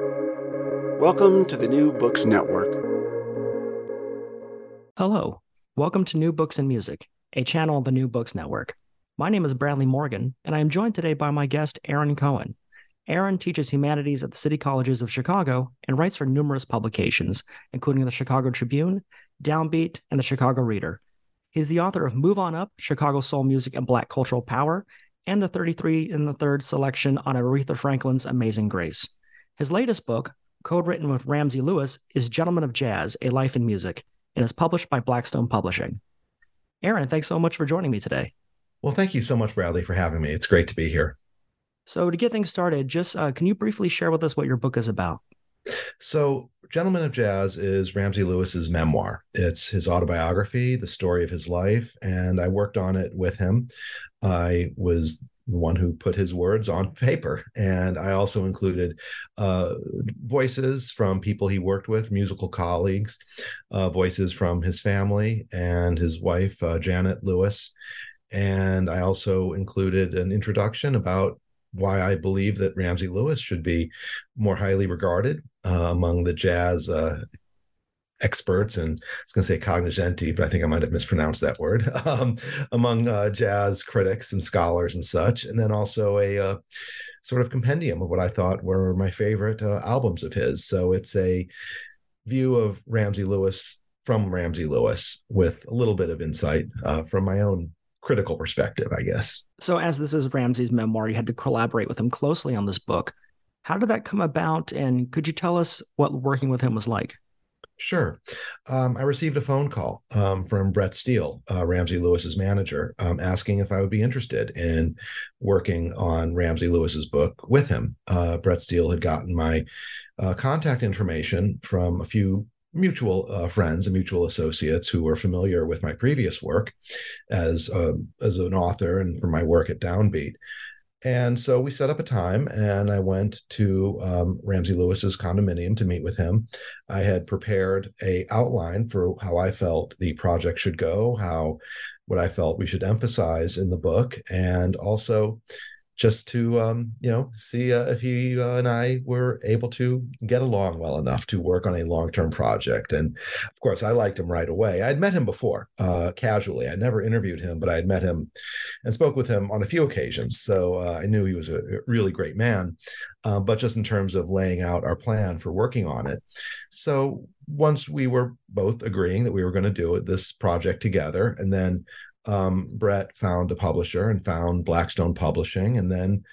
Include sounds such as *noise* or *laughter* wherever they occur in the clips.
Welcome to the New Books Network. Hello. Welcome to New Books and Music, a channel on the New Books Network. My name is Bradley Morgan, and I am joined today by my guest, Aaron Cohen. Aaron teaches humanities at the City Colleges of Chicago and writes for numerous publications, including the Chicago Tribune, Downbeat, and the Chicago Reader. He's the author of Move On Up, Chicago Soul Music and Black Cultural Power, and the 33 in the third selection on Aretha Franklin's Amazing Grace. His latest book, co-written with Ramsey Lewis, is Gentleman of Jazz: A Life in Music, and is published by Blackstone Publishing. Aaron, thanks so much for joining me today. Well, thank you so much, Bradley, for having me. It's great to be here. So, to get things started, just uh, can you briefly share with us what your book is about? So, Gentleman of Jazz is Ramsey Lewis's memoir. It's his autobiography, the story of his life, and I worked on it with him. I was the one who put his words on paper. And I also included uh, voices from people he worked with, musical colleagues, uh, voices from his family and his wife, uh, Janet Lewis. And I also included an introduction about why I believe that Ramsey Lewis should be more highly regarded uh, among the jazz uh, experts and I was going to say cognoscenti, but I think I might have mispronounced that word *laughs* um, among uh, jazz critics and scholars and such, and then also a uh, sort of compendium of what I thought were my favorite uh, albums of his. So it's a view of Ramsey Lewis from Ramsey Lewis with a little bit of insight uh, from my own critical perspective, I guess. So, as this is Ramsey's memoir, you had to collaborate with him closely on this book. How did that come about? And could you tell us what working with him was like? Sure. Um, I received a phone call um, from Brett Steele, uh, Ramsey Lewis's manager, um, asking if I would be interested in working on Ramsey Lewis's book with him. Uh, Brett Steele had gotten my uh, contact information from a few mutual uh, friends and mutual associates who were familiar with my previous work as um, as an author and from my work at Downbeat. And so we set up a time, and I went to um, Ramsey Lewis's condominium to meet with him. I had prepared a outline for how I felt the project should go, how what I felt we should emphasize in the book, and also just to um, you know see uh, if he uh, and I were able to get along well enough to work on a long term project. And of course, I liked him right away. I'd met him before uh, casually. I never interviewed him, but I had met him and spoke with him on a few occasions. So uh, I knew he was a really great man. Uh, but just in terms of laying out our plan for working on it, so once we were both agreeing that we were going to do this project together, and then um, Brett found a publisher and found Blackstone Publishing, and then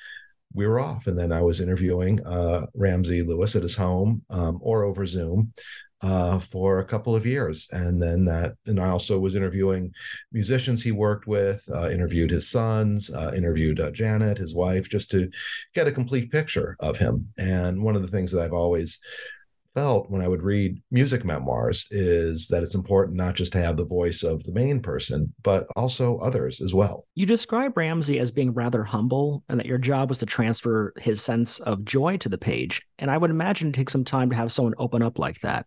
we were off. And then I was interviewing uh, Ramsey Lewis at his home um, or over Zoom uh, for a couple of years, and then that, and I also was interviewing musicians he worked with, uh, interviewed his sons, uh, interviewed uh, Janet, his wife, just to get a complete picture of him. And one of the things that I've always felt when I would read music memoirs is that it's important not just to have the voice of the main person, but also others as well. You describe Ramsey as being rather humble and that your job was to transfer his sense of joy to the page. And I would imagine it takes some time to have someone open up like that.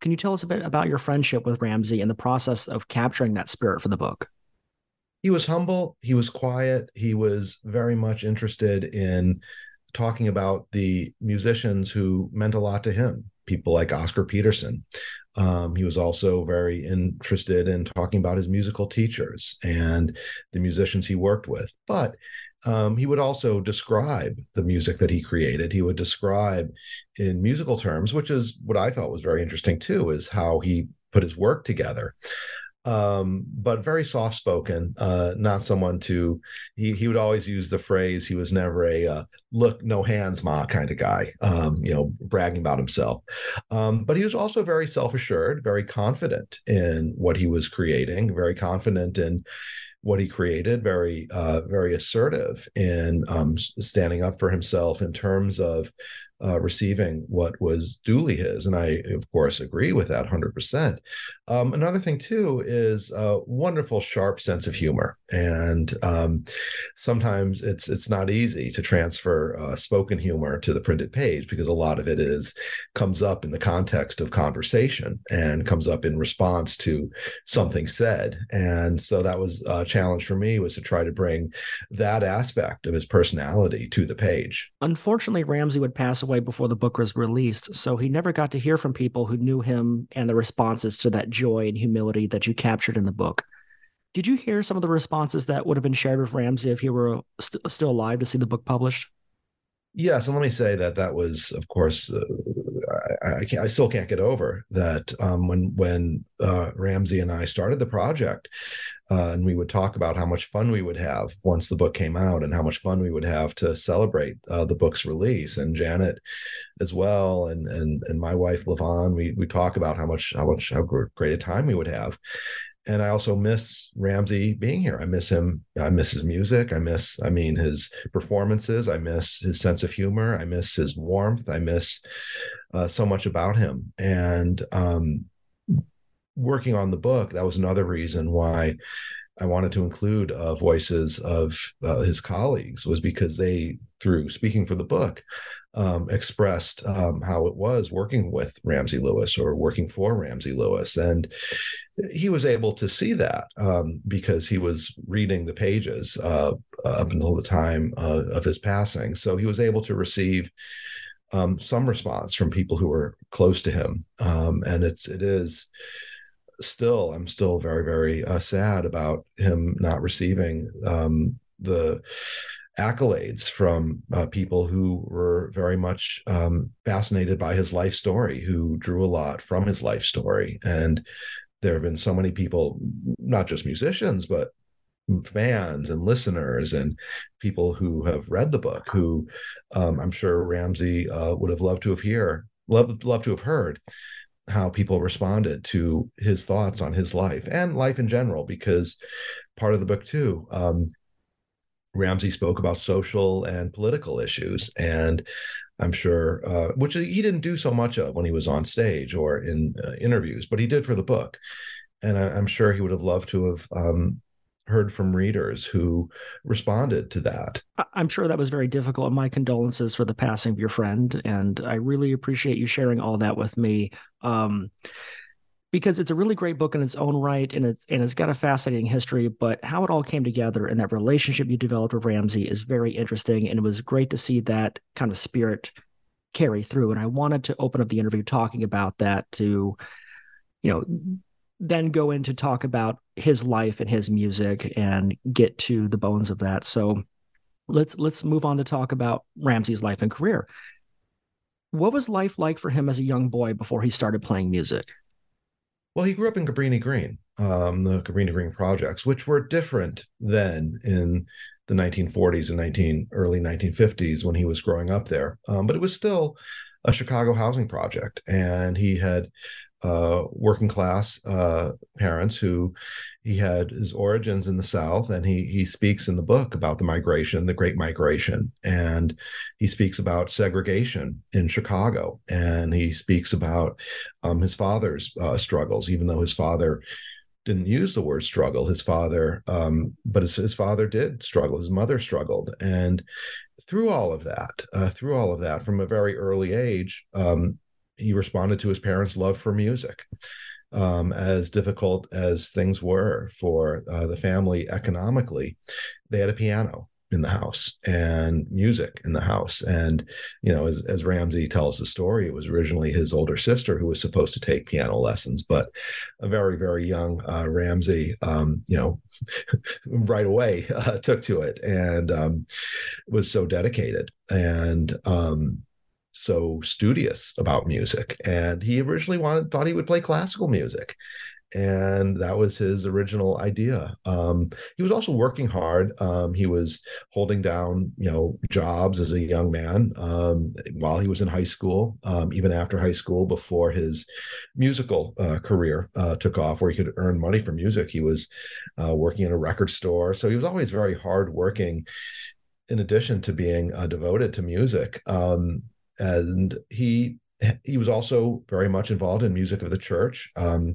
Can you tell us a bit about your friendship with Ramsey and the process of capturing that spirit for the book? He was humble, he was quiet, he was very much interested in talking about the musicians who meant a lot to him people like Oscar Peterson. Um, he was also very interested in talking about his musical teachers and the musicians he worked with. But um, he would also describe the music that he created. He would describe in musical terms, which is what I thought was very interesting too, is how he put his work together um, but very soft spoken. Uh, not someone to. He he would always use the phrase. He was never a uh, look no hands ma kind of guy. Um, you know, bragging about himself. Um, but he was also very self assured, very confident in what he was creating, very confident in what he created, very uh, very assertive in um, standing up for himself in terms of uh, receiving what was duly his. And I, of course, agree with that 100%. Um, another thing, too, is a wonderful, sharp sense of humor. And um, sometimes it's it's not easy to transfer uh, spoken humor to the printed page because a lot of it is comes up in the context of conversation and comes up in response to something said. And so that was a challenge for me was to try to bring that aspect of his personality to the page. Unfortunately, Ramsey would pass away before the book was released, so he never got to hear from people who knew him and the responses to that joy and humility that you captured in the book. Did you hear some of the responses that would have been shared with Ramsey if he were st- still alive to see the book published? Yes, and let me say that that was, of course, uh, I, I, I, still can't get over that um, when when uh, Ramsey and I started the project, uh, and we would talk about how much fun we would have once the book came out, and how much fun we would have to celebrate uh, the book's release. And Janet, as well, and and and my wife levon we we talk about how much how much how great a time we would have and I also miss Ramsey being here. I miss him. I miss his music. I miss, I mean, his performances. I miss his sense of humor. I miss his warmth. I miss uh, so much about him. And um, working on the book, that was another reason why I wanted to include uh, voices of uh, his colleagues was because they, through speaking for the book, um, expressed um, how it was working with Ramsey Lewis or working for Ramsey Lewis. And he was able to see that um, because he was reading the pages uh, up until the time uh, of his passing. So he was able to receive um, some response from people who were close to him. Um, and it's, it is, still i'm still very very uh, sad about him not receiving um, the accolades from uh, people who were very much um, fascinated by his life story, who drew a lot from his life story. And there have been so many people, not just musicians, but fans and listeners and people who have read the book, who um, I'm sure Ramsey uh, would have loved to have hear, loved, loved to have heard how people responded to his thoughts on his life and life in general, because part of the book too. Um, Ramsey spoke about social and political issues, and I'm sure, uh, which he didn't do so much of when he was on stage or in uh, interviews, but he did for the book. And I, am sure he would have loved to have um, heard from readers who responded to that. I'm sure that was very difficult. My condolences for the passing of your friend, and I really appreciate you sharing all that with me. Um, because it's a really great book in its own right and it's and it's got a fascinating history but how it all came together and that relationship you developed with ramsey is very interesting and it was great to see that kind of spirit carry through and i wanted to open up the interview talking about that to you know then go into talk about his life and his music and get to the bones of that. So let's let's move on to talk about ramsey's life and career. What was life like for him as a young boy before he started playing music? Well, he grew up in Cabrini Green, um, the Cabrini Green projects, which were different then in the 1940s and 19 early 1950s when he was growing up there. Um, but it was still a Chicago housing project, and he had uh, working class uh, parents who he had his origins in the South, and he he speaks in the book about the migration, the Great Migration, and he speaks about segregation in Chicago, and he speaks about um, his father's uh, struggles, even though his father didn't use the word struggle. His father, um, but his, his father did struggle. His mother struggled, and through all of that, uh, through all of that, from a very early age, um, he responded to his parents' love for music. Um, as difficult as things were for uh, the family economically, they had a piano in the house and music in the house. And, you know, as, as Ramsey tells the story, it was originally his older sister who was supposed to take piano lessons, but a very, very young uh, Ramsey, um, you know, *laughs* right away uh, took to it and um, was so dedicated. And, um, so studious about music and he originally wanted thought he would play classical music and that was his original idea. Um, he was also working hard. Um, he was holding down you know jobs as a young man um, while he was in high school um, even after high school before his musical uh, career uh, took off where he could earn money for music. He was uh, working in a record store. So he was always very hard working in addition to being uh, devoted to music. Um, and he he was also very much involved in music of the church um,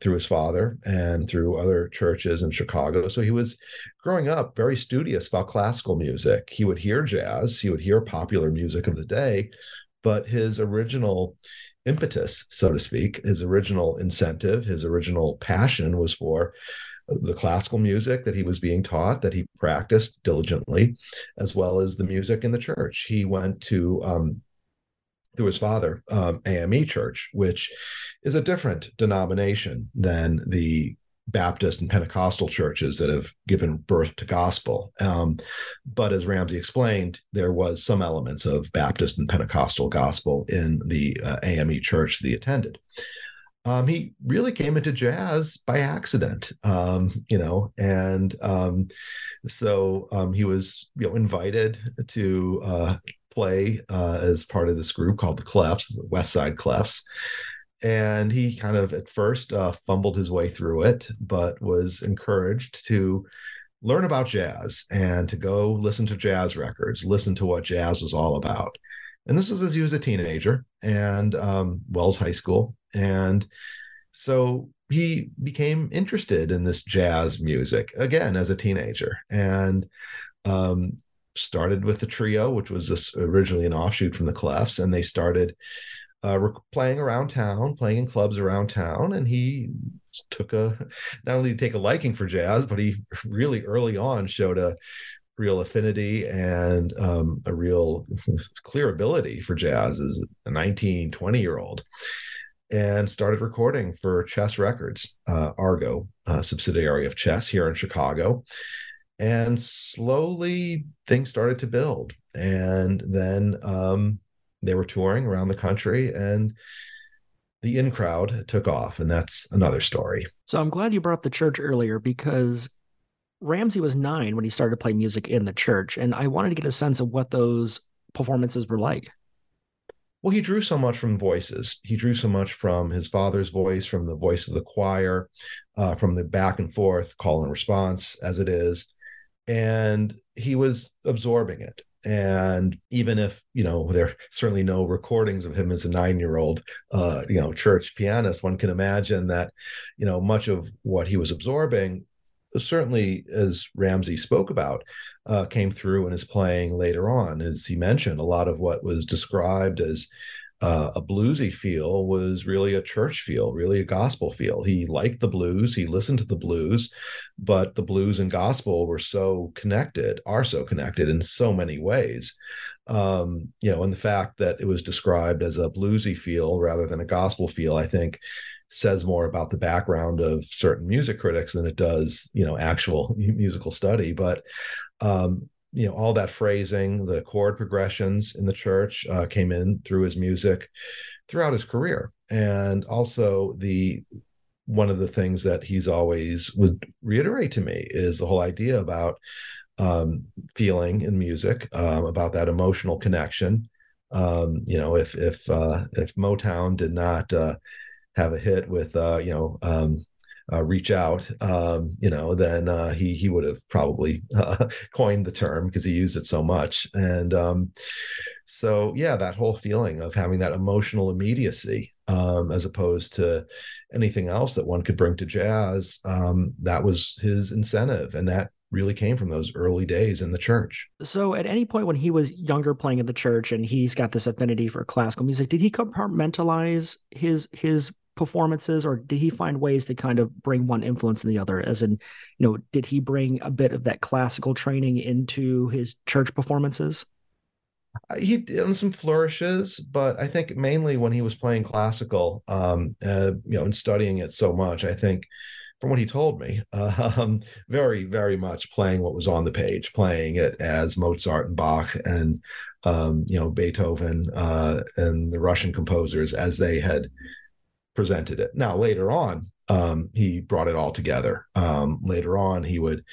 through his father and through other churches in Chicago. So he was growing up very studious about classical music. He would hear jazz, he would hear popular music of the day, but his original impetus, so to speak, his original incentive, his original passion was for the classical music that he was being taught, that he practiced diligently, as well as the music in the church. He went to um, through his father, um, AME Church, which is a different denomination than the Baptist and Pentecostal churches that have given birth to gospel. Um, but as Ramsey explained, there was some elements of Baptist and Pentecostal gospel in the uh, AME church that he attended. Um, he really came into jazz by accident, um, you know, and um, so um, he was, you know, invited to uh, play uh, as part of this group called the Clefs, West Side Clefs, and he kind of at first uh, fumbled his way through it, but was encouraged to learn about jazz and to go listen to jazz records, listen to what jazz was all about. And this was as he was a teenager and um, Wells High School. And so he became interested in this jazz music again as a teenager and um, started with the trio, which was originally an offshoot from the Clefs. And they started uh, playing around town, playing in clubs around town, and he took a not only take a liking for jazz, but he really early on showed a real affinity and um, a real clear ability for jazz as a 19, 20 year old and started recording for Chess Records, uh, Argo, subsidiary of Chess here in Chicago. And slowly things started to build. And then um, they were touring around the country and the in crowd took off and that's another story. So i'm glad you brought up the church earlier because ramsey was nine when he started playing music in the church and i wanted to get a sense of what those performances were like. Well he drew so much from voices. He drew so much from his father's voice from the voice of the choir uh, from the back and forth call and response as it is and he was absorbing it. And even if you know there are certainly no recordings of him as a nine year old uh, you know church pianist one can imagine that you know much of what he was absorbing certainly as ramsey spoke about uh, came through in his playing later on as he mentioned a lot of what was described as uh, a bluesy feel was really a church feel, really a gospel feel. He liked the blues, he listened to the blues, but the blues and gospel were so connected, are so connected in so many ways. Um, you know, and the fact that it was described as a bluesy feel rather than a gospel feel, I think says more about the background of certain music critics than it does, you know, actual *laughs* musical study. But um, you know all that phrasing the chord progressions in the church uh, came in through his music throughout his career. And also the one of the things that he's always would reiterate to me is the whole idea about um, feeling in music um, about that emotional connection. Um, you know if if uh, if motown did not uh, have a hit with uh, you know um, uh, reach out, um, you know, then uh, he he would have probably uh, *laughs* coined the term because he used it so much. And um, so, yeah, that whole feeling of having that emotional immediacy um, as opposed to anything else that one could bring to jazz, um, that was his incentive, and that really came from those early days in the church. So, at any point when he was younger playing in the church and he's got this affinity for classical music, did he compartmentalize his his performances or did he find ways to kind of bring one influence in the other? As in you know did he bring a bit of that classical training into his church performances? Uh, he did some flourishes but i think mainly when he was playing classical um uh, you know and studying it so much i think from what he told me *laughs* um very very much playing what was on the page playing it as mozart and bach and um you know beethoven uh and the russian composers as they had presented it. Now, later on, um, he brought it all together. Um, later on, he would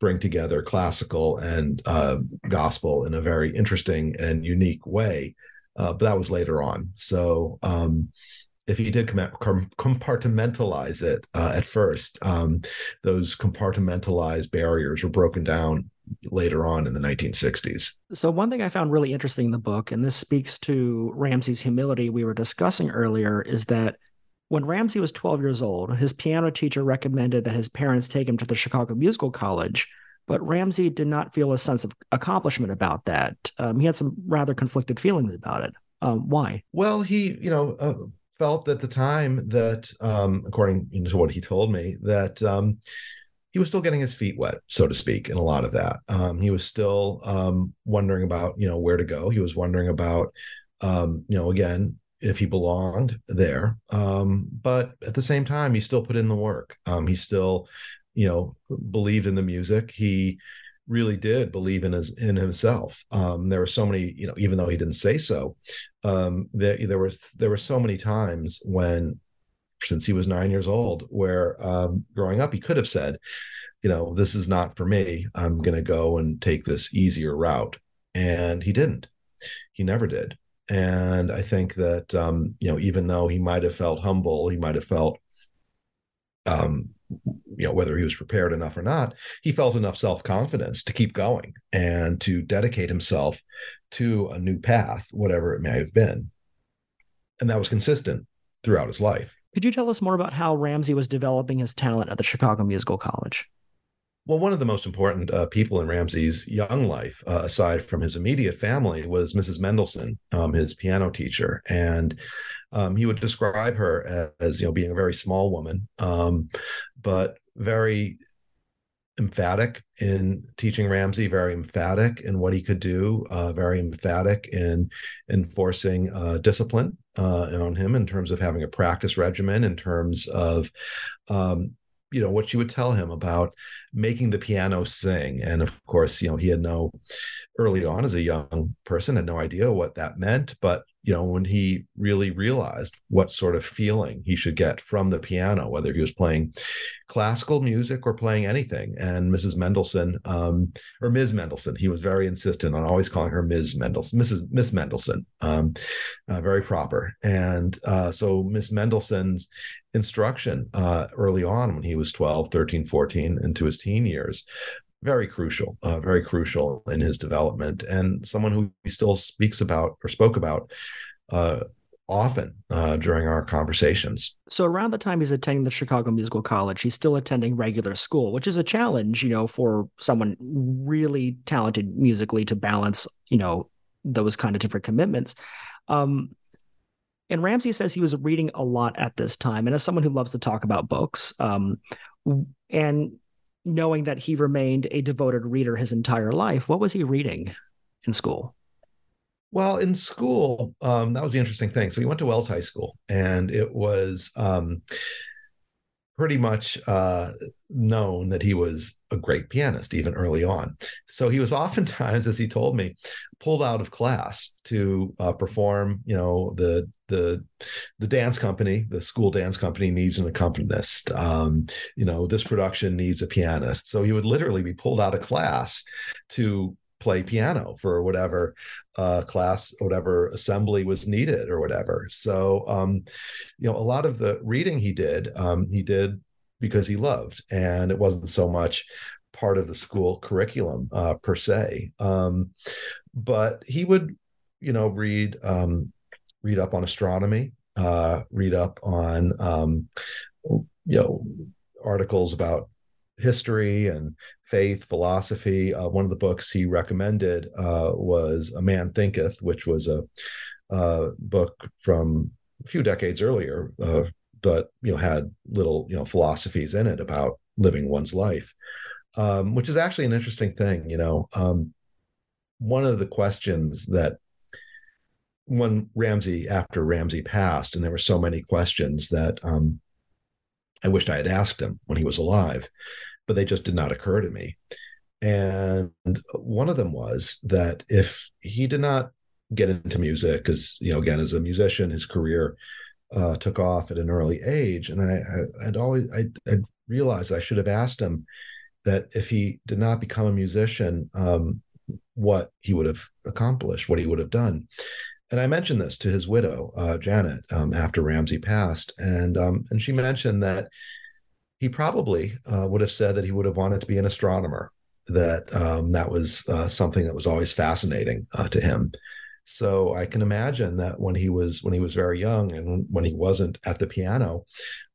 bring together classical and uh, gospel in a very interesting and unique way. Uh, but that was later on. So, um, if he did compartmentalize it uh, at first, um, those compartmentalized barriers were broken down later on in the 1960s. So, one thing I found really interesting in the book, and this speaks to Ramsey's humility we were discussing earlier, is that when Ramsey was 12 years old, his piano teacher recommended that his parents take him to the Chicago Musical College, but Ramsey did not feel a sense of accomplishment about that. Um, he had some rather conflicted feelings about it. Um, why? Well, he, you know, uh, felt at the time that, um, according to what he told me, that um, he was still getting his feet wet, so to speak, in a lot of that. Um, he was still um, wondering about, you know, where to go. He was wondering about um, you know, again, if he belonged there. Um, but at the same time, he still put in the work. Um, he still, you know, believed in the music. He really did believe in his in himself. Um, there were so many, you know, even though he didn't say so, um, there there was there were so many times when, since he was nine years old, where um, growing up he could have said, you know, this is not for me. I'm going to go and take this easier route, and he didn't. He never did. And I think that um, you know, even though he might have felt humble, he might have felt um, you know whether he was prepared enough or not he felt enough self-confidence to keep going and to dedicate himself to a new path whatever it may have been. And that was consistent throughout his life. Could you tell us more about how ramsey was developing his talent at the chicago musical college well, one of the most important uh, people in Ramsey's young life, uh, aside from his immediate family, was Mrs. Mendelssohn, um, his piano teacher, and um, he would describe her as, you know being a very small woman, um, but very emphatic in teaching Ramsey, very emphatic in what he could do, uh, very emphatic in enforcing uh, discipline uh, on him in terms of having a practice regimen, in terms of um, you know what she would tell him about making the piano sing. And of course you know he had no early on as a young person had no idea what that meant but you know, when he really realized what sort of feeling he should get from the piano, whether he was playing classical music or playing anything. And Mrs. Mendelssohn, um, or Ms. Mendelssohn, he was very insistent on always calling her Ms. Mendelssohn, Mrs. Miss Mendelssohn, um, uh, very proper. And uh, so Miss Mendelssohn's instruction uh, early on when he was 12, 13, 14, into his teen years very crucial, uh, very crucial in his development, and someone who he still speaks about or spoke about uh, often uh, during our conversations. So around the time he's attending the Chicago Musical College, he's still attending regular school, which is a challenge, you know, for someone really talented musically to balance, you know, those kind of different commitments. Um, and Ramsey says he was reading a lot at this time, and as someone who loves to talk about books, um, and knowing that he remained a devoted reader his entire life, what was he reading in school? Well, in school, um, that was the interesting thing. So he went to Wells High School, and it was um, pretty much uh, known that he was a great pianist even early on. So he was *laughs* oftentimes, as he told me, pulled out of class to uh, perform. You know, the the the dance company, the school dance company needs an accompanist. Um, you know, this production needs a pianist. So he would literally be pulled out of class to play piano for whatever uh, class, whatever assembly was needed, or whatever. So, um, you know, a lot of the reading he did, um, he did because he loved, and it wasn't so much part of the school curriculum uh, per se. Um, but he would, you know, read um, read up on astronomy, uh, read up on, um, you know, articles about history and faith, philosophy. Uh, one of the books he recommended uh, was A Man Thinketh, which was a, a, book from a few decades earlier, uh, but you know had little you know philosophies in it about living one's life, um, which is actually an interesting thing. You know, um, one of the questions that when Ramsey, after Ramsey passed, and there were so many questions that um, I wished I had asked him when he was alive, but they just did not occur to me. And one of them was that if he did not get into music, because you know, again, as a musician, his career uh, took off at an early age, and I, I would always I I'd realized I should have asked him that if he did not become a musician, um, what he would have accomplished, what he would have done. And I mentioned this to his widow, uh, Janet, um, after Ramsey passed, and um, and she mentioned that he probably uh, would have said that he would have wanted to be an astronomer. That um, that was uh, something that was always fascinating uh, to him. So I can imagine that when he was when he was very young and when he wasn't at the piano,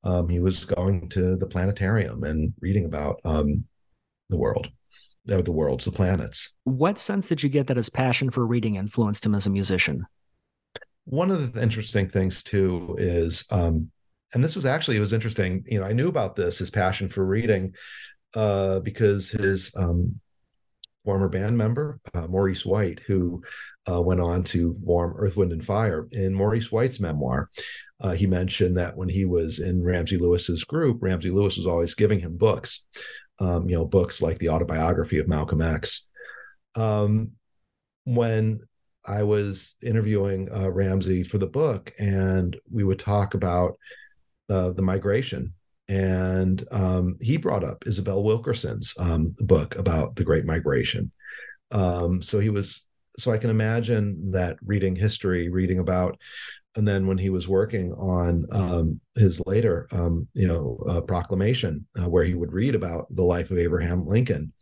um, he was going to the planetarium and reading about um, the world the worlds, the planets. What sense did you get that his passion for reading influenced him as a musician? One of the interesting things too is um, and this was actually it was interesting you know i knew about this his passion for reading uh, because his um, former band member uh, maurice white who uh, went on to form Earth, Wind, and Fire. In Maurice White's memoir, uh, he mentioned that when he was in Ramsey Lewis's group, Ramsey Lewis was always giving him books, um, you know, books like the autobiography of Malcolm X. Um, when I was interviewing uh, Ramsey for the book, and we would talk about uh, the migration. And um, he brought up Isabel Wilkerson's um, book about the Great Migration. Um, so he was, so I can imagine that reading history, reading about, and then when he was working on um, his later, um, you know, uh, proclamation, uh, where he would read about the life of Abraham Lincoln,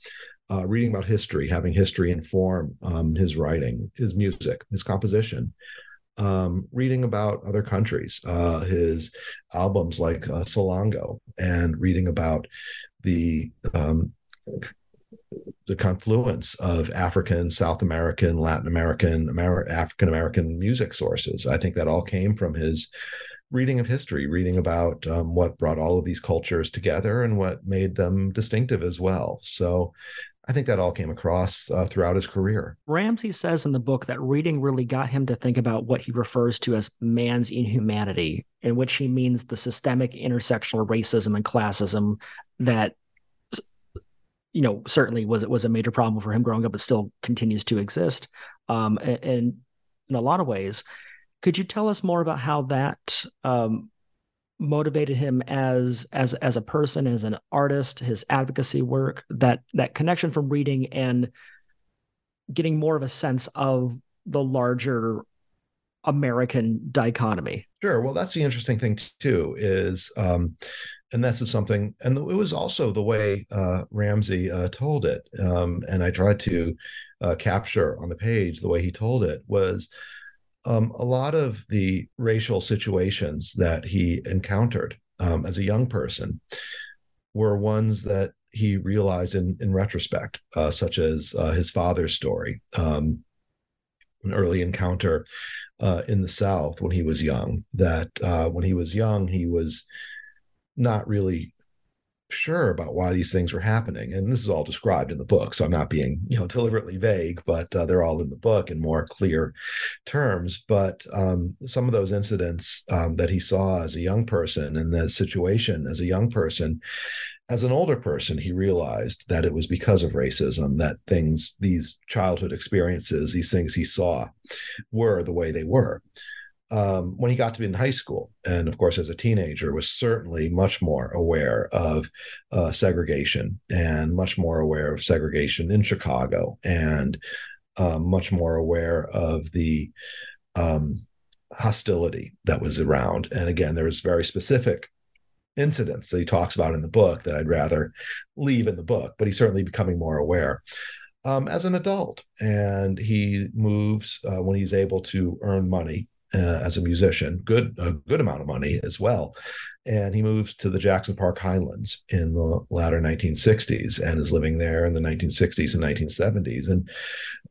uh, reading about history, having history inform um, his writing, his music, his composition, um, reading about other countries, uh, his albums like uh, Salongo, and reading about the um, the confluence of African, South American, Latin American, Amer- African American music sources. I think that all came from his reading of history, reading about um, what brought all of these cultures together and what made them distinctive as well. So I think that all came across uh, throughout his career. Ramsey says in the book that reading really got him to think about what he refers to as man's inhumanity, in which he means the systemic intersectional racism and classism that you know certainly was was a major problem for him growing up but still continues to exist um, and, and, in a lot of ways could you tell us more about how that um, motivated him as as as a person as an artist his advocacy work that that connection from reading and getting more of a sense of the larger american dichotomy. Sure. Well that's the interesting thing too is um and that's something and it was also the way uh ramsey uh told it um and i tried to uh, capture on the page the way he told it was um, a lot of the racial situations that he encountered um, as a young person were ones that he realized in, in retrospect, uh, such as uh, his father's story, um, an early encounter uh, in the South when he was young. That uh, when he was young, he was not really sure about why these things were happening and this is all described in the book so i'm not being you know deliberately vague but uh, they're all in the book in more clear terms but um, some of those incidents um, that he saw as a young person and the situation as a young person as an older person he realized that it was because of racism that things these childhood experiences these things he saw were the way they were um, when he got to be in high school, and of course as a teenager, was certainly much more aware of uh, segregation and much more aware of segregation in Chicago, and uh, much more aware of the um, hostility that was around. And again, there was very specific incidents that he talks about in the book that I'd rather leave in the book, but he's certainly becoming more aware. Um, as an adult, and he moves uh, when he's able to earn money uh, as a musician, good a good amount of money as well. And he moves to the Jackson Park Highlands in the latter 1960s and is living there in the 1960s and 1970s. And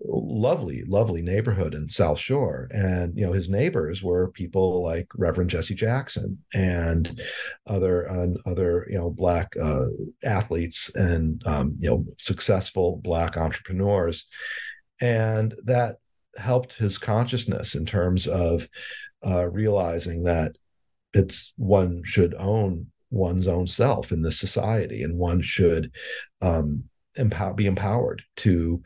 lovely, lovely neighborhood in South Shore. And you know, his neighbors were people like Reverend Jesse Jackson and other and other you know black uh, athletes and um, you know successful black entrepreneurs. And that helped his consciousness in terms of uh, realizing that it's one should own one's own self in this society and one should um, be empowered to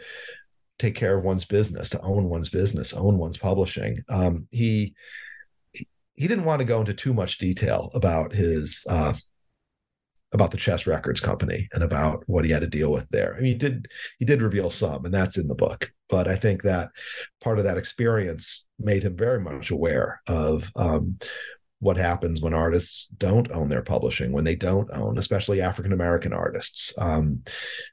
take care of one's business to own one's business own one's publishing. Um, he he didn't want to go into too much detail about his uh, about the chess records company and about what he had to deal with there. I mean, he did he did reveal some, and that's in the book. But I think that part of that experience made him very much aware of um, what happens when artists don't own their publishing when they don't own especially african american artists. Um,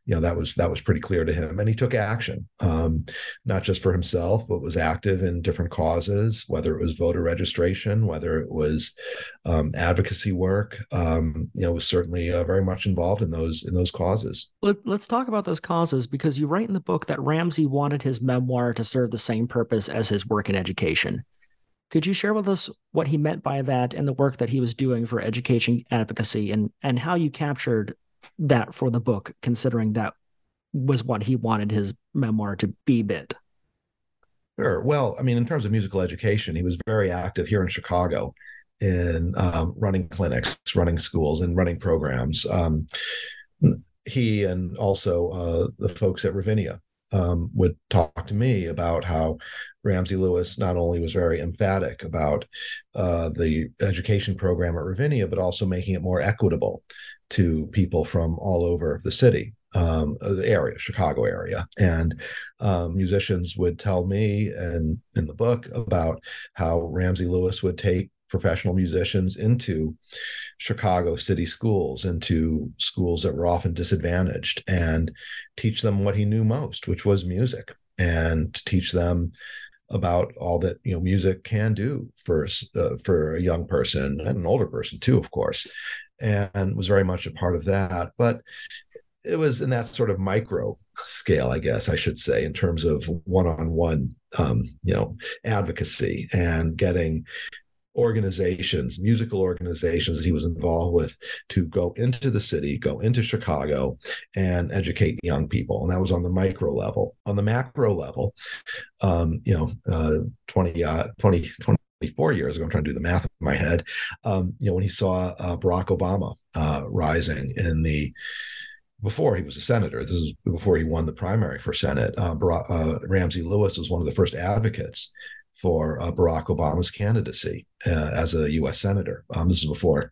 you know that was that was pretty clear to him and he took action um, not just for himself but was active in different causes whether it was voter registration whether it was um, advocacy work um, you know was certainly uh, very much involved in those in those causes. Let, let's talk about those causes because you write in the book that ramsey wanted his memoir to serve the same purpose as his work in education could you share with us what he meant by that and the work that he was doing for education advocacy and, and how you captured that for the book, considering that was what he wanted his memoir to be bit? Sure. Well, I mean, in terms of musical education, he was very active here in Chicago in um, running clinics, running schools, and running programs. Um, he and also uh, the folks at Ravinia um, would talk to me about how Ramsey Lewis not only was very emphatic about uh, the education program at Ravinia, but also making it more equitable to people from all over the city um, uh, the area, Chicago area, and um, musicians would tell me and in the book about how Ramsey Lewis would take professional musicians into Chicago city schools, into schools that were often disadvantaged, and teach them what he knew most, which was music, and teach them about all that you know music can do for uh, for a young person and an older person too, of course, and was very much a part of that. But it was in that sort of micro scale, I guess I should say, in terms of one-on-one, um, you know, advocacy and getting organizations, musical organizations he was involved with, to go into the city, go into Chicago, and educate young people. And that was on the micro level. On the macro level, um, you know, uh, 20, uh, 20, 24 years ago, I'm trying to do the math in my head, um, you know, when he saw uh, Barack Obama uh, rising in the before he was a senator. This is before he won the primary for Senate. Uh, uh, Ramsey Lewis was one of the first advocates for uh, Barack Obama's candidacy uh, as a U.S. senator. Um, this is before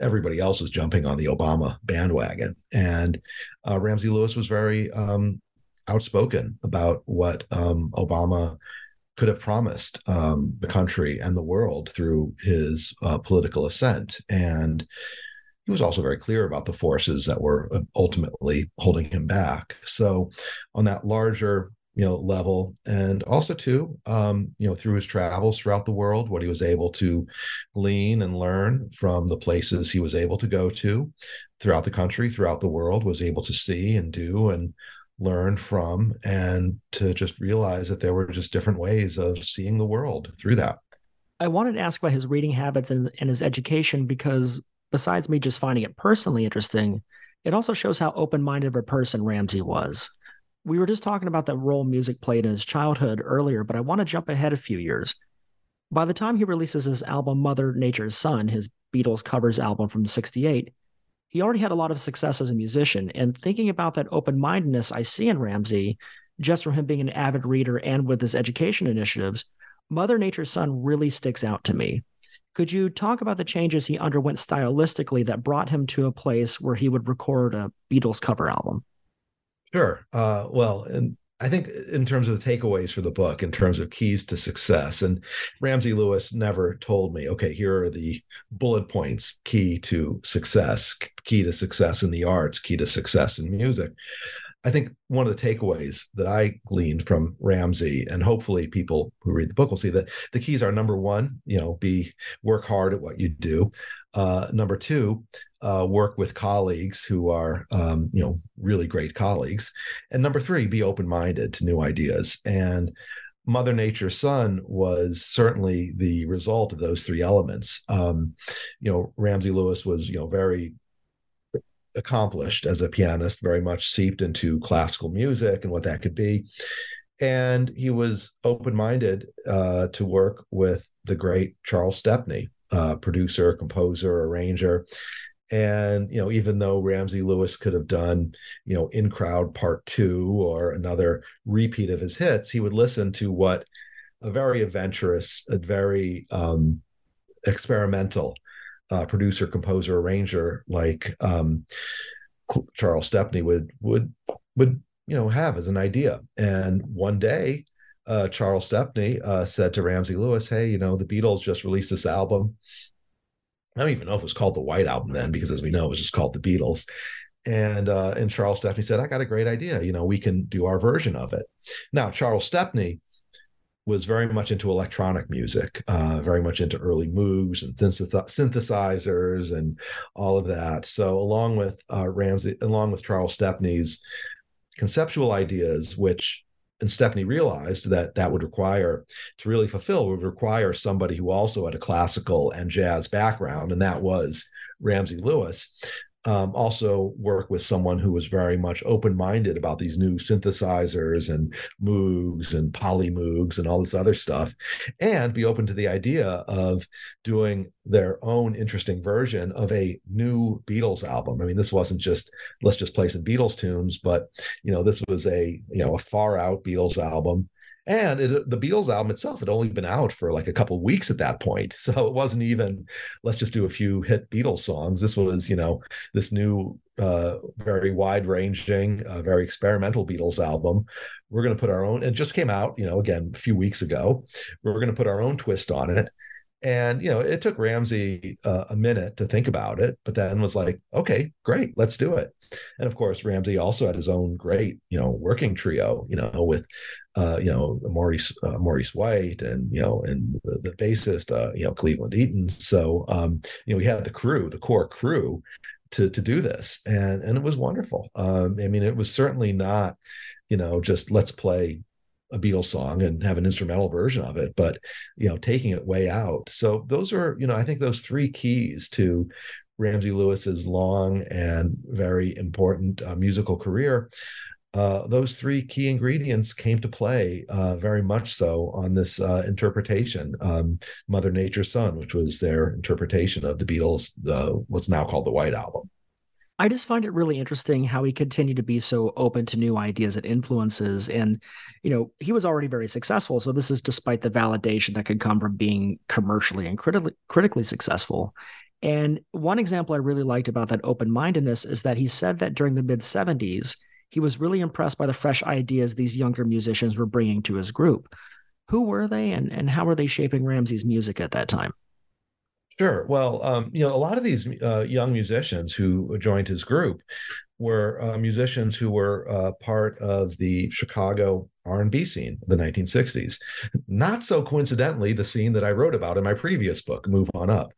everybody else was jumping on the Obama bandwagon, and uh, Ramsey Lewis was very um, outspoken about what um, Obama could have promised um, the country and the world through his uh, political ascent and he was also very clear about the forces that were uh, ultimately holding him back. So, on that larger you know level and also too um, you know through his travels throughout the world what he was able to glean and learn from the places he was able to go to throughout the country throughout the world was able to see and do and learn from and to just realize that there were just different ways of seeing the world through that I wanted to ask about his reading habits and, and his education because besides me just finding it personally interesting, it also shows how open minded of a person Ramsey was. We were just talking about the role music played in his childhood earlier, but I want to jump ahead a few years. By the time he releases his album Mother Nature's Son, his Beatles covers album from 68, he already had a lot of success as a musician. And thinking about that open mindedness I see in Ramsey, just from him being an avid reader and with his education initiatives, Mother Nature's Son really sticks out to me. Could you talk about the changes he underwent stylistically that brought him to a place where he would record a Beatles cover album? Sure. Uh, well, and I think in terms of the takeaways for the book, in terms of keys to success, and Ramsey Lewis never told me, okay, here are the bullet points key to success, key to success in the arts, key to success in music. I think one of the takeaways that I gleaned from Ramsey, and hopefully people who read the book will see that the keys are number one, you know, be work hard at what you do. Uh, number two, uh, work with colleagues who are, um, you know, really great colleagues. And number three, be open minded to new ideas. And Mother Nature's Son was certainly the result of those three elements. Um, you know, Ramsey Lewis was, you know, very accomplished as a pianist, very much seeped into classical music and what that could be. And he was open minded uh, to work with the great Charles Stepney, uh, producer, composer, arranger. And, you know, even though Ramsey Lewis could have done, you know, In Crowd Part Two or another repeat of his hits, he would listen to what a very adventurous, a very um, experimental uh, producer, composer, arranger like um, Charles Stepney would would would you know have as an idea. And one day, uh, Charles Stepney uh, said to Ramsey Lewis, "Hey, you know the Beatles just released this album. I don't even know if it was called the White Album then, because as we know, it was just called the Beatles." And uh, and Charles Stepney said, "I got a great idea. You know, we can do our version of it." Now, Charles Stepney was very much into electronic music, uh, very much into early Moogs and synthesizers and all of that. So, along with uh, Ramsey, along with Charles Stepney's conceptual ideas, which and Stepney realized that that would require to really fulfill would require somebody who also had a classical and jazz background, and that was Ramsey Lewis. Um, also work with someone who was very much open-minded about these new synthesizers and Moogs and Polymoogs and all this other stuff, and be open to the idea of doing their own interesting version of a new Beatles album. I mean, this wasn't just let's just play some Beatles tunes, but you know, this was a you know a far out Beatles album and it, the Beatles album itself had only been out for like a couple weeks at that point. *laughs* So it wasn't even, let's just do a few hit Beatles songs. This was, you know, this new, uh, very wide ranging, uh, very experimental Beatles album. We're going to put our own, it just came out, you know, again, a few weeks ago. We're going to put our own twist on it. And, you know, it took Ramsey uh, a minute to think about it, but then was like, okay, great, let's do it. And of course, Ramsey also had his own great, you know, working trio, you know, with uh, you know Maurice uh, Maurice White and you know and the, the bassist uh, you know Cleveland Eaton. So um, you know we had the crew, the core crew, to to do this, and and it was wonderful. Um, I mean, it was certainly not you know just let's play a Beatles song and have an instrumental version of it, but you know taking it way out. So those are you know I think those three keys to Ramsey Lewis's long and very important uh, musical career uh, those three key ingredients came to play uh, very much so on this uh, interpretation, um, Mother Nature's Son, which was their interpretation of the Beatles, what's now called the White Album. I just find it really interesting how he continued to be so open to new ideas and influences. And, you know, he was already very successful. So this is despite the validation that could come from being commercially and critically, critically successful. And one example I really liked about that open mindedness is that he said that during the mid 70s, he was really impressed by the fresh ideas these younger musicians were bringing to his group. Who were they, and, and how were they shaping Ramsey's music at that time? Sure. Well, um, you know, a lot of these uh, young musicians who joined his group were uh, musicians who were uh, part of the Chicago R&B scene of the 1960s. Not so coincidentally, the scene that I wrote about in my previous book, Move On Up.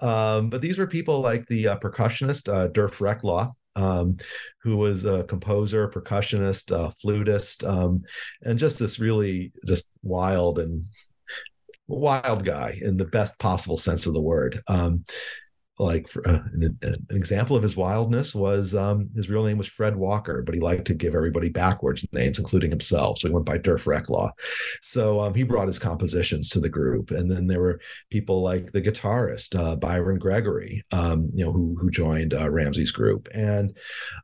Um, but these were people like the uh, percussionist uh, Derf Reklaw, um, who was a composer, percussionist, uh, flutist, um, and just this really just wild and wild guy in the best possible sense of the word. Um, like for, uh, an, an, example of his wildness was um, his real name was Fred Walker, but he liked to give everybody backwards names, including himself. So he went by Derf Reklaw. So um, he brought his compositions to the group, and then there were people like the guitarist uh, Byron Gregory, um, you know, who who joined uh, Ramsey's group, and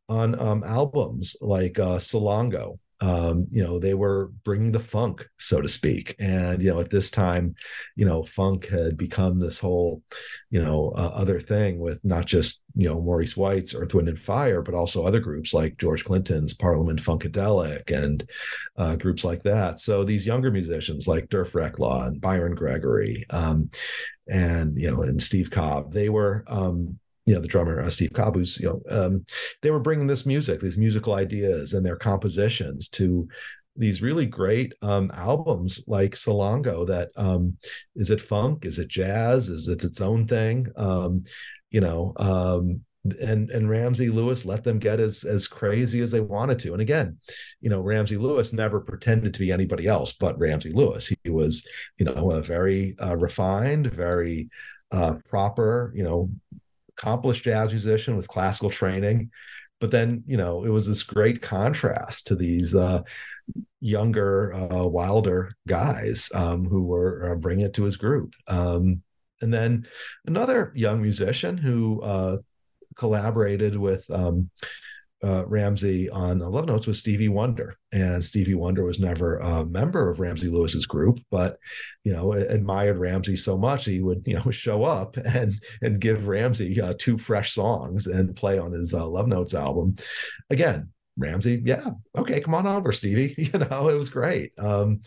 on um, albums like uh, Salongo, um, you know, they were bringing the funk, so to speak. And, you know, at this time, you know, funk had become this whole, you know, uh, other thing with not just, you know, Maurice White's Earth, Wind and Fire, but also other groups like George Clinton's Parliament Funkadelic and uh, groups like that. So these younger musicians like Derf Reklaw and Byron Gregory um, and, you know, and Steve Cobb, they were, um, you know the drummer uh, Steve Cobb, you know um, they were bringing this music, these musical ideas and their compositions to these really great um, albums like Salongo. That um, is it funk? Is it jazz? Is it its own thing? Um, you know, um, and and Ramsey Lewis let them get as as crazy as they wanted to. And again, you know, Ramsey Lewis never pretended to be anybody else but Ramsey Lewis. He was, you know, a very uh, refined, very uh, proper, you know, accomplished jazz musician with classical training. But then you know it was this great contrast to these uh, younger uh, wilder guys um, who were uh, bringing it to his group. Um, and then another young musician who uh, collaborated with um, uh, Ramsey on Love Notes was Stevie Wonder, and Stevie Wonder was never a member of Ramsey Lewis's group, but you know admired Ramsey so much he would you know *laughs* show up and and give Ramsey uh, two fresh songs and play on his uh, Love Notes album. Again, Ramsey, yeah, okay, come on over, Stevie. *laughs* You know, it was great. Um,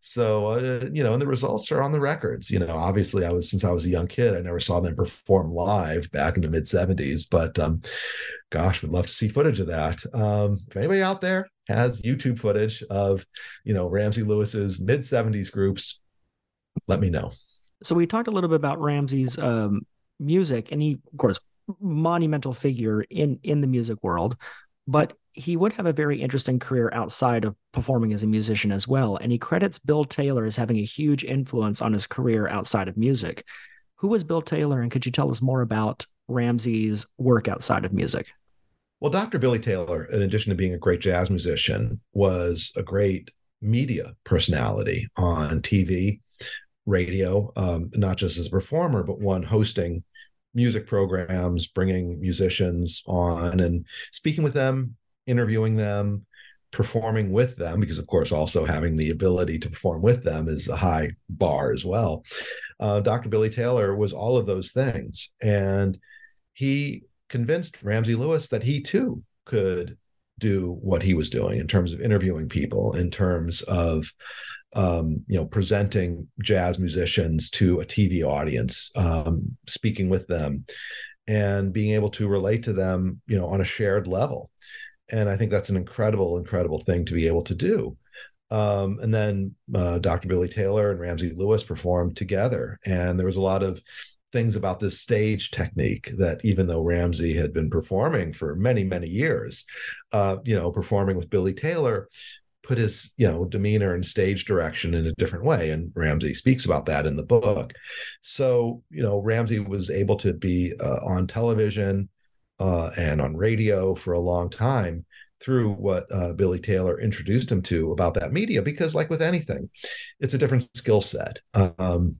so uh, you know, and the results are on the records. You know, obviously, I was since I was a young kid, I never saw them perform live back in the mid '70s, but um, gosh, would love to see footage of that. Um, if anybody out there has YouTube footage of, you know, Ramsey Lewis's mid '70s groups, let me know. So we talked a little bit about Ramsey's um, music, and he, of course, monumental figure in in the music world, but he would have a very interesting career outside of performing as a musician as well. And he credits Bill Taylor as having a huge influence on his career outside of music. Who was Bill Taylor, and could you tell us more about Ramsey's work outside of music? Well, Dr. Billy Taylor, in addition to being a great jazz musician, was a great media personality on TV, radio, um, not just as a performer, but one hosting music programs, bringing musicians on and speaking with them, interviewing them, performing with them, because of course, also having the ability to perform with them is a high bar as well. Uh, Dr. Billy Taylor was all of those things. And he convinced Ramsey Lewis that he too could do what he was doing in terms of interviewing people, in terms of um, you know presenting jazz musicians to a TV audience, um, speaking with them, and being able to relate to them, you know, on a shared level. And I think that's an incredible, incredible thing to be able to do. Um, and then uh, Dr. Billy Taylor and Ramsey Lewis performed together, and there was a lot of things about this stage technique that even though Ramsey had been performing for many, many years, uh, you know, performing with Billy Taylor, put his, you know, demeanor and stage direction in a different way. And Ramsey speaks about that in the book. So, you know, Ramsey was able to be uh, on television uh, and on radio for a long time through what uh, Billy Taylor introduced him to about that media, because like with anything, it's a different skill set. Um,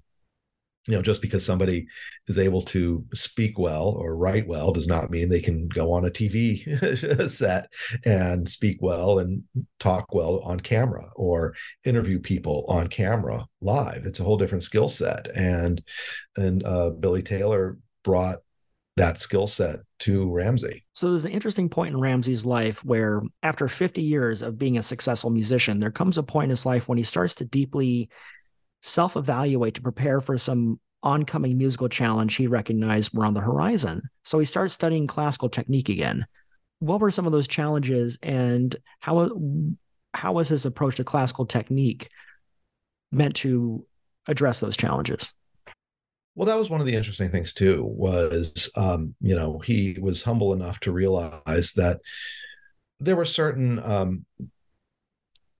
you know just because somebody is able to speak well or write well does not mean they can go on a tv *laughs* set and speak well and talk well on camera or interview people on camera live it's a whole different skill set and and uh, billy taylor brought that skill set to Ramsey. So there's an interesting point in Ramsey's life where after 50 years of being a successful musician, there comes a point in his life when he starts to deeply self evaluate to prepare for some oncoming musical challenge he recognized were on the horizon. So he started studying classical technique again. What were some of those challenges and how, how was his approach to classical technique meant to address those challenges? Well, that was one of the interesting things too. Was um, you know he was humble enough to realize that there were certain um,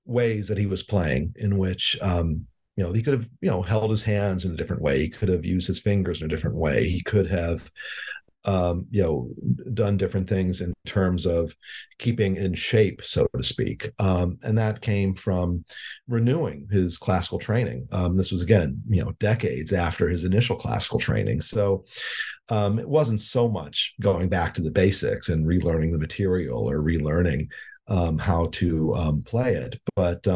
ways that he was playing in which um, you know he could have you know held his hands in a different way he could have used his fingers in a different way he could have um, you know done different things in terms of keeping in shape so to speak. Um, and that came from renewing his classical training. Um, this was again you know decades after his initial classical training. So um, it wasn't so much going back to the basics and relearning the material or relearning um, how to um, play it. But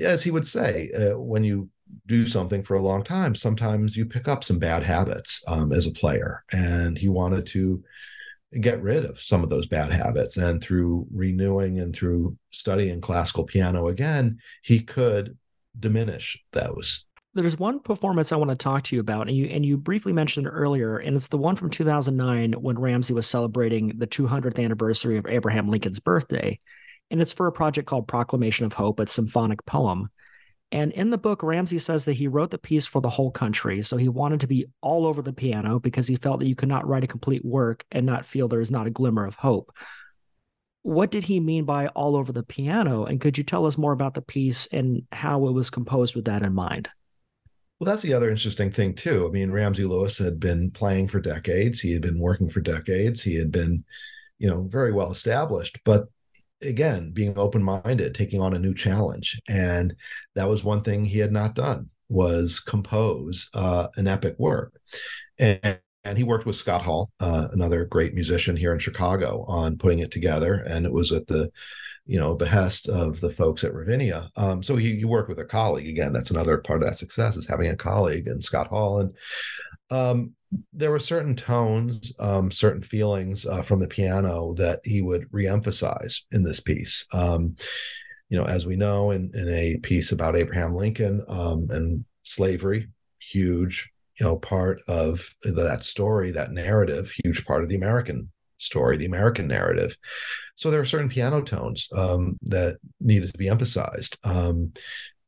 as he would say, uh, when you do something for a long time, sometimes you pick up some bad habits um, as a player. And he wanted to get rid of some of those bad habits. And through renewing and through studying classical piano again, he could diminish those. There's one performance I want to talk to you about, and you and you briefly mentioned it earlier, and it's the one from 2009 when Ramsey was celebrating the 200th anniversary of Abraham Lincoln's birthday and it's for a project called Proclamation of Hope, a symphonic poem. And in the book, Ramsey says that he wrote the piece for the whole country. So he wanted to be all over the piano because he felt that you could not write a complete work and not feel there is not a glimmer of hope. What did he mean by all over the piano? And could you tell us more about the piece and how it was composed with that in mind? Well, that's the other interesting thing, too. I mean, Ramsey Lewis had been playing for decades, he had been working for decades, he had been, you know, very well established. But again being open-minded taking on a new challenge. And that was one thing he had not done was compose uh, an epic work. And, and he worked with scott hall uh, another great musician here in chicago on putting it together. And it was at the you know behest of the folks at ravinia. Um, so he, he worked with a colleague. Again that's another part of that success is having a colleague and scott hall. And um, there were certain tones, um, certain feelings uh, from the piano that he would reemphasize in this piece. Um, you know, as we know, in, in a piece about Abraham Lincoln um, and slavery, huge, you know, part of that story, that narrative, huge part of the American story, the American narrative. So there are certain piano tones um, that needed to be emphasized.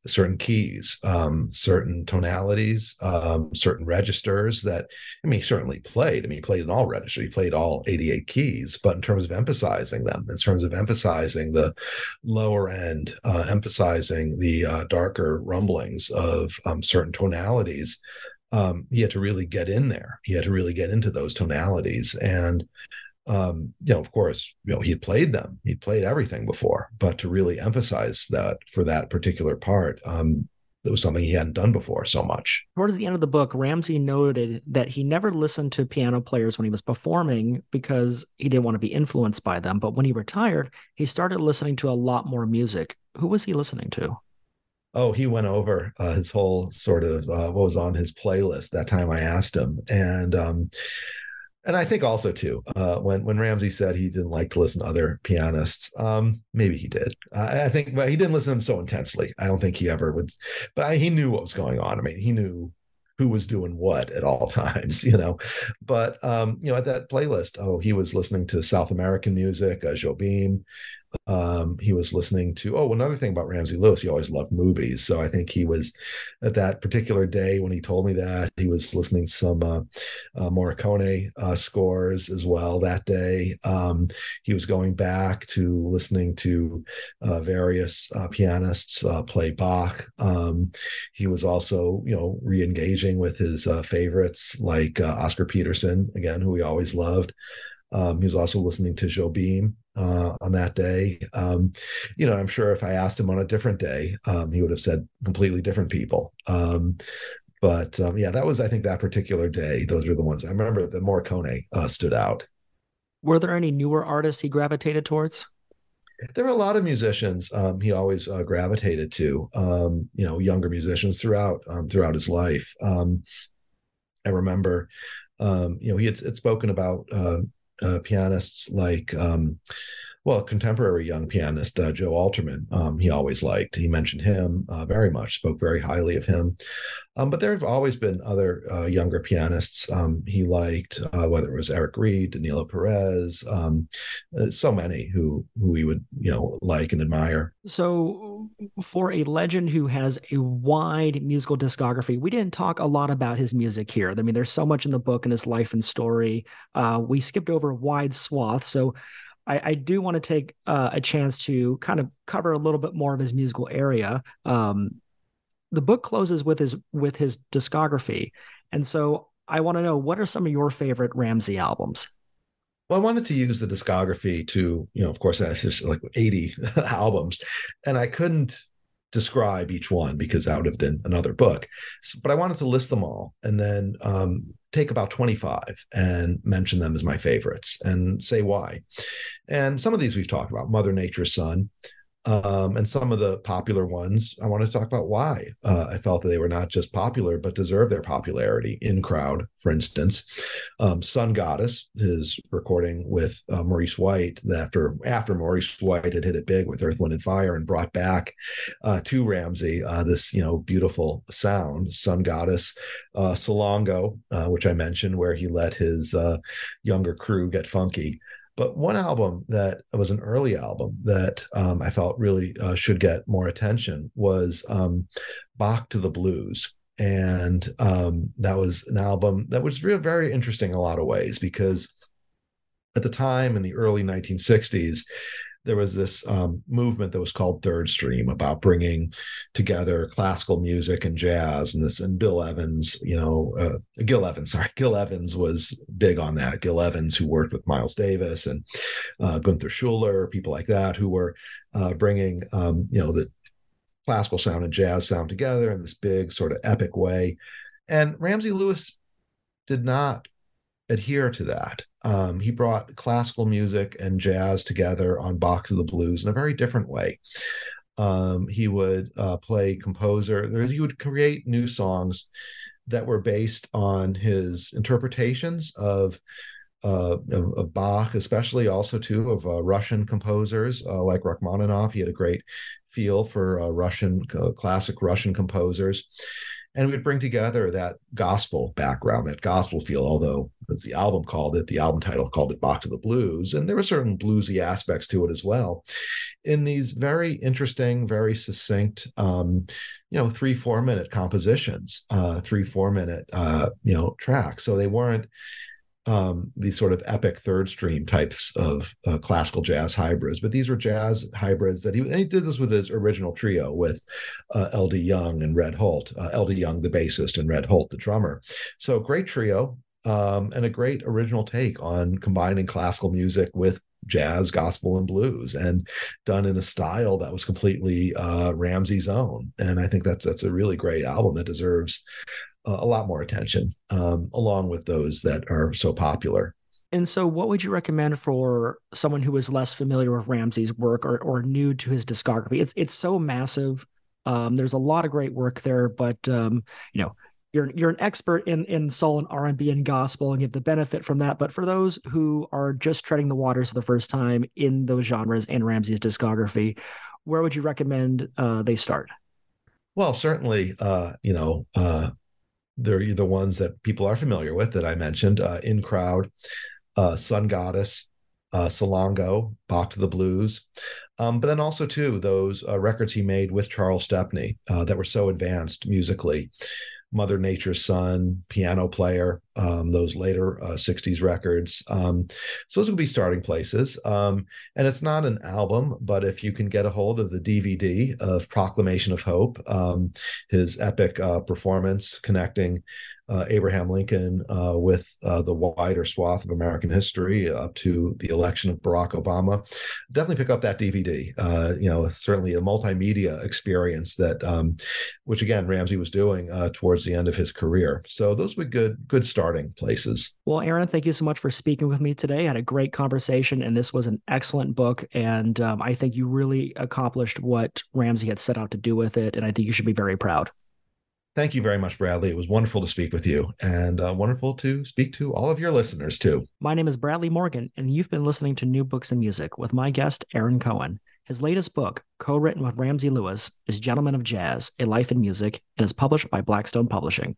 Certain keys, um, certain tonalities, um, certain registers that, I mean, certainly played. I mean, he played in all registers, he played all 88 keys, but in terms of emphasizing them, in terms of emphasizing the lower end, uh, emphasizing the uh, darker rumblings of um, certain tonalities, um, he had to really get in there. He had to really get into those tonalities. And um, you know, of course, you know, he had played them. He'd played everything before, but to really emphasize that for that particular part, um, it was something he hadn't done before so much. Towards the end of the book, Ramsey noted that he never listened to piano players when he was performing because he didn't want to be influenced by them. But when he retired, he started listening to a lot more music. Who was he listening to? Oh, he went over uh, his whole sort of uh, what was on his playlist that time I asked him, and um, and I think also too, uh, when when Ramsey said he didn't like to listen to other pianists, um, maybe he did. I think, but he didn't listen to them so intensely. I don't think he ever would. But I, he knew what was going on. I mean, he knew who was doing what at all *laughs* times, you know. But um, you know, at that playlist, oh, he was listening to South American music, uh, Jobim, um, he was listening to oh another thing about ramsey lewis he always loved movies. So i think he was at that particular day when he told me that he was listening to some uh, uh, morricone uh, scores as well that day. Um, he was going back to listening to uh, various uh, pianists uh, play bach. Um, he was also you know re-engaging with his favorites like oscar peterson again who he always loved um, he was also listening to Jobim uh, on that day. Um, you know, I'm sure if I asked him on a different day, um, he would have said completely different people. Um, but um, yeah, that was, I think, that particular day. Those were the ones I remember. The Morricone uh, stood out. Were there any newer artists he gravitated towards? There were a lot of musicians um, he always uh, gravitated to. Um, you know, younger musicians throughout throughout his life. I remember, you know, he had, had spoken about uh, uh, pianists like um, well, a contemporary young pianist uh, Joe Alterman, um, he always liked. He mentioned him uh, very much, spoke very highly of him. Um, but there have always been other uh, younger pianists um, he liked, uh, whether it was Eric Reed, Danilo Perez, um, uh, so many who who he would you know like and admire. So, for a legend who has a wide musical discography, we didn't talk a lot about his music here. I mean, there's so much in the book and his life and story. Uh, we skipped over a wide swath. So I, I do want to take uh, a chance to kind of cover a little bit more of his musical area. Um, the book closes with his with his discography, and so I want to know what are some of your favorite Ramsey albums. Well, I wanted to use the discography to, you know, of course, there's like 80 *laughs* albums, and I couldn't describe each one because that would have been another book. So, but I wanted to list them all and then um, take about 25 and mention them as my favorites and say why. And some of these we've talked about Mother Nature's Son, um, and some of the popular ones, I want to talk about why uh, I felt that they were not just popular, but deserve their popularity in crowd, for instance. Um, Sun Goddess, his recording with uh, Maurice White, after after Maurice White had hit it big with Earth, Wind, and Fire and brought back uh, to Ramsey uh, this you know beautiful sound. Sun Goddess, uh, Salongo, uh, which I mentioned, where he let his younger crew get funky. But one album that was an early album that um, I felt really uh, should get more attention was um, Bach to the Blues. And um, that was an album that was real, very interesting in a lot of ways because at the time in the early 1960s, there was this um, movement that was called Third Stream about bringing together classical music and jazz, and this and Bill Evans, you know, uh, Gil Evans, *laughs* sorry, Gil Evans was big on that. Gil Evans, who worked with Miles Davis and uh, Gunther Schuller, people like that, who were uh, bringing, um, you know, the classical sound and jazz sound together in this big sort of epic way. And Ramsey Lewis did not adhere to that. Um, he brought classical music and jazz together on Bach to the Blues in a very different way. Um, he would uh, play composer, he would create new songs that were based on his interpretations of uh, of, of, Bach, especially also too of uh, Russian composers uh, like Rachmaninoff. He had a great feel for uh, Russian uh, classic Russian composers, and we'd bring together that gospel background, that gospel feel. Although, as the album called it, the album title called it "Bach to the Blues," and there were certain bluesy aspects to it as well. In these very interesting, very succinct, um, you know, three four minute compositions, uh, three four minute, uh, you know, tracks. So they weren't um, these sort of epic third stream types of uh, classical jazz hybrids, but these were jazz hybrids that he, he did this with his original trio with uh, L.D. Young and Red Holt, uh, L.D. Young, the bassist, and Red Holt, the drummer. So great trio um, and a great original take on combining classical music with jazz, gospel, and blues, and done in a style that was completely uh, Ramsey's own. And I think that's that's a really great album that deserves a lot more attention, um, along with those that are so popular. And so, what would you recommend for someone who is less familiar with Ramsey's work or, or new to his discography? It's it's so massive. Um, there's a lot of great work there, but um, you know, you're you're an expert in in soul and R&B and gospel and you have the benefit from that but for those who are just treading the waters for the first time in those genres and Ramsey's discography where would you recommend uh, they start well certainly uh, you know uh, they're the ones that people are familiar with that I mentioned uh, in crowd uh, sun goddess uh, Salongo, Bach to the Blues, um, but then also too those records he made with Charles Stepney that were so advanced musically. Mother Nature's Son, piano player, um, those later uh, 60s records. Um, so those would be starting places. Um, and it's not an album, but if you can get a hold of the DVD of Proclamation of Hope, um, his epic uh, performance connecting uh, Abraham Lincoln uh, with uh, the wider swath of American history up to the election of Barack Obama. Definitely pick up that DVD. Uh, you know, certainly a multimedia experience that, um, which again Ramsey was doing uh, towards the end of his career. So those be good, good starting places. Well, Aaron, thank you so much for speaking with me today. I had a great conversation, and this was an excellent book. And um, I think you really accomplished what Ramsey had set out to do with it, and I think you should be very proud. Thank you very much, Bradley. It was wonderful to speak with you and uh, wonderful to speak to all of your listeners, too. My name is Bradley Morgan, and you've been listening to New Books in Music with my guest, Aaron Cohen. His latest book, co written with Ramsey Lewis, is Gentleman of Jazz A Life in Music and is published by Blackstone Publishing.